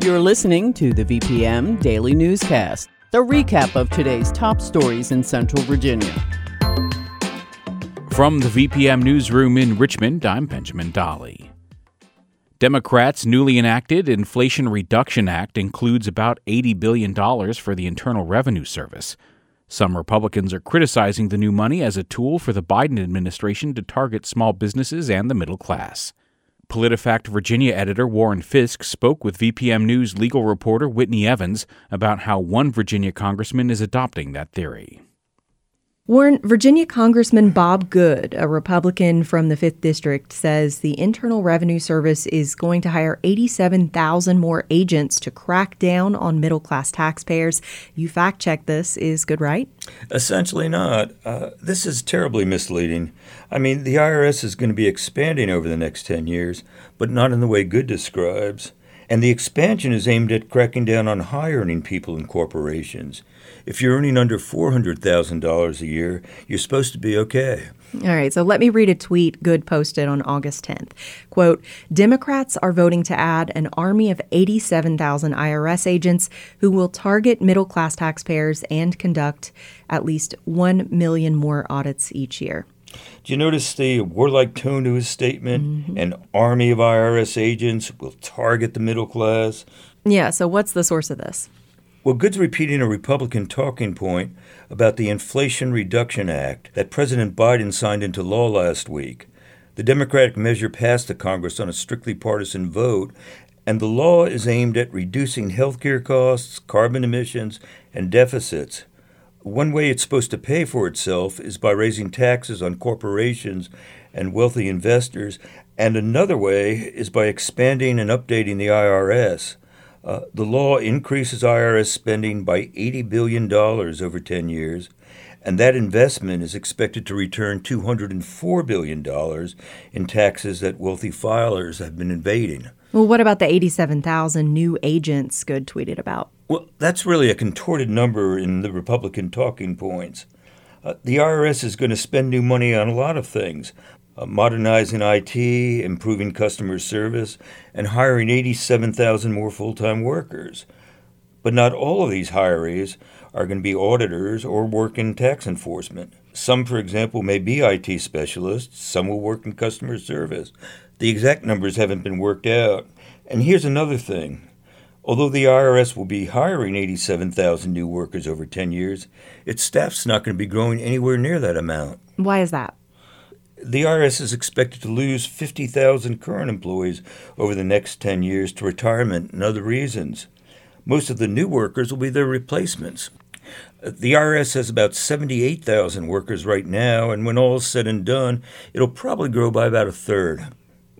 You're listening to the VPM Daily Newscast, the recap of today's top stories in Central Virginia. From the VPM Newsroom in Richmond, I'm Benjamin Dolly. Democrats' newly enacted Inflation Reduction Act includes about $80 billion for the Internal Revenue Service. Some Republicans are criticizing the new money as a tool for the Biden administration to target small businesses and the middle class. PolitiFact Virginia editor Warren Fiske spoke with VPM News legal reporter Whitney Evans about how one Virginia congressman is adopting that theory. Warren, Virginia Congressman Bob Good, a Republican from the 5th District, says the Internal Revenue Service is going to hire 87,000 more agents to crack down on middle class taxpayers. You fact check this. Is Good right? Essentially not. Uh, this is terribly misleading. I mean, the IRS is going to be expanding over the next 10 years, but not in the way Good describes. And the expansion is aimed at cracking down on high earning people and corporations. If you're earning under $400,000 a year, you're supposed to be okay. All right, so let me read a tweet Good posted on August 10th. Quote Democrats are voting to add an army of 87,000 IRS agents who will target middle class taxpayers and conduct at least 1 million more audits each year. Do you notice the warlike tone to his statement? Mm-hmm. An army of IRS agents will target the middle class. Yeah, so what's the source of this? Well, Good's repeating a Republican talking point about the Inflation Reduction Act that President Biden signed into law last week. The Democratic measure passed the Congress on a strictly partisan vote, and the law is aimed at reducing health care costs, carbon emissions, and deficits. One way it's supposed to pay for itself is by raising taxes on corporations and wealthy investors, and another way is by expanding and updating the IRS. Uh, the law increases IRS spending by $80 billion over 10 years, and that investment is expected to return $204 billion in taxes that wealthy filers have been evading. Well, what about the 87,000 new agents Good tweeted about? Well, that's really a contorted number in the Republican talking points. Uh, the IRS is going to spend new money on a lot of things uh, modernizing IT, improving customer service, and hiring 87,000 more full time workers. But not all of these hirees are going to be auditors or work in tax enforcement. Some, for example, may be IT specialists, some will work in customer service. The exact numbers haven't been worked out. And here's another thing. Although the IRS will be hiring 87,000 new workers over 10 years, its staff's not going to be growing anywhere near that amount. Why is that? The IRS is expected to lose 50,000 current employees over the next 10 years to retirement and other reasons. Most of the new workers will be their replacements. The IRS has about 78,000 workers right now, and when all is said and done, it'll probably grow by about a third.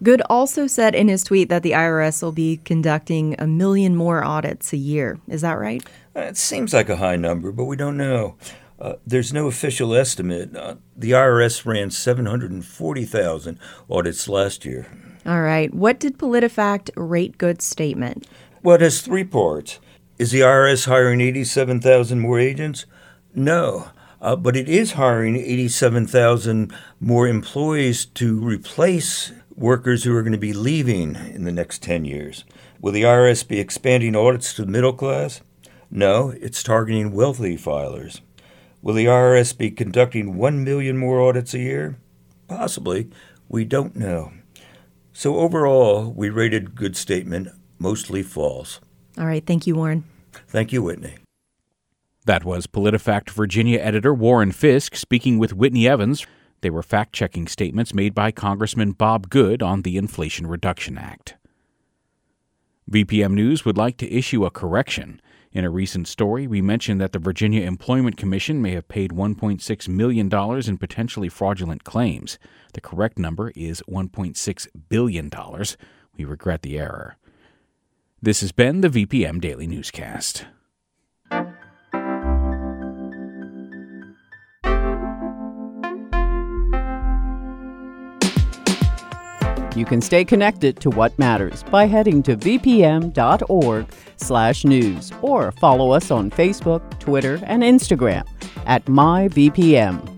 Good also said in his tweet that the IRS will be conducting a million more audits a year. Is that right? It seems like a high number, but we don't know. Uh, there's no official estimate. Uh, the IRS ran 740,000 audits last year. All right. What did PolitiFact rate Good's statement? Well, it has three parts. Is the IRS hiring 87,000 more agents? No. Uh, but it is hiring 87,000 more employees to replace workers who are going to be leaving in the next 10 years. Will the IRS be expanding audits to the middle class? No, it's targeting wealthy filers. Will the IRS be conducting 1 million more audits a year? Possibly. We don't know. So, overall, we rated good statement mostly false. All right. Thank you, Warren. Thank you, Whitney. That was PolitiFact Virginia editor Warren Fiske speaking with Whitney Evans. They were fact checking statements made by Congressman Bob Good on the Inflation Reduction Act. VPM News would like to issue a correction. In a recent story, we mentioned that the Virginia Employment Commission may have paid $1.6 million in potentially fraudulent claims. The correct number is $1.6 billion. We regret the error. This has been the VPM Daily Newscast. You can stay connected to what matters by heading to vpm.org/news or follow us on Facebook, Twitter, and Instagram at myvpm.